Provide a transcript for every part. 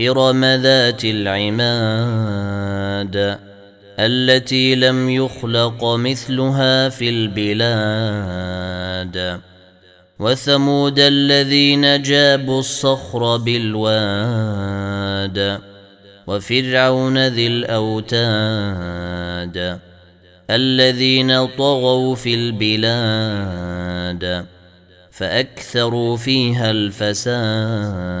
ارم ذات العماد التي لم يخلق مثلها في البلاد وثمود الذين جابوا الصخر بالواد وفرعون ذي الاوتاد الذين طغوا في البلاد فاكثروا فيها الفساد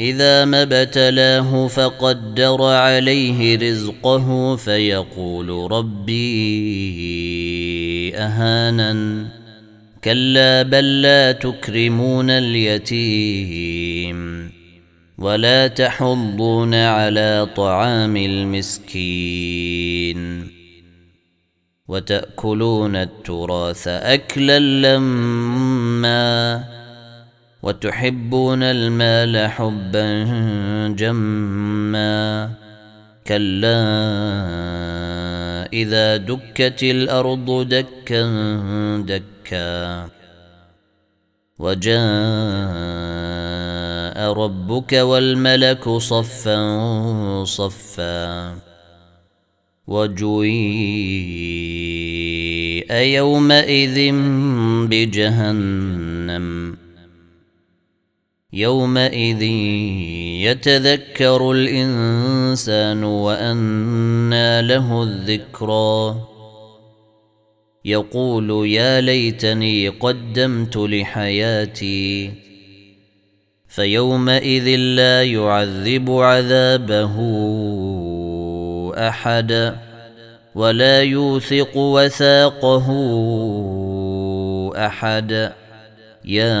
إذا ما ابتلاه فقدر عليه رزقه فيقول ربي أهانن. كلا بل لا تكرمون اليتيم ولا تحضون على طعام المسكين وتأكلون التراث أكلا لما وتحبون المال حبا جما كلا إذا دكت الأرض دكا دكا وجاء ربك والملك صفا صفا وجويء يومئذ بجهنم يومئذ يتذكر الإنسان وأنى له الذكرى. يقول يا ليتني قدمت لحياتي فيومئذ لا يعذب عذابه أحد ولا يوثق وثاقه أحد. يا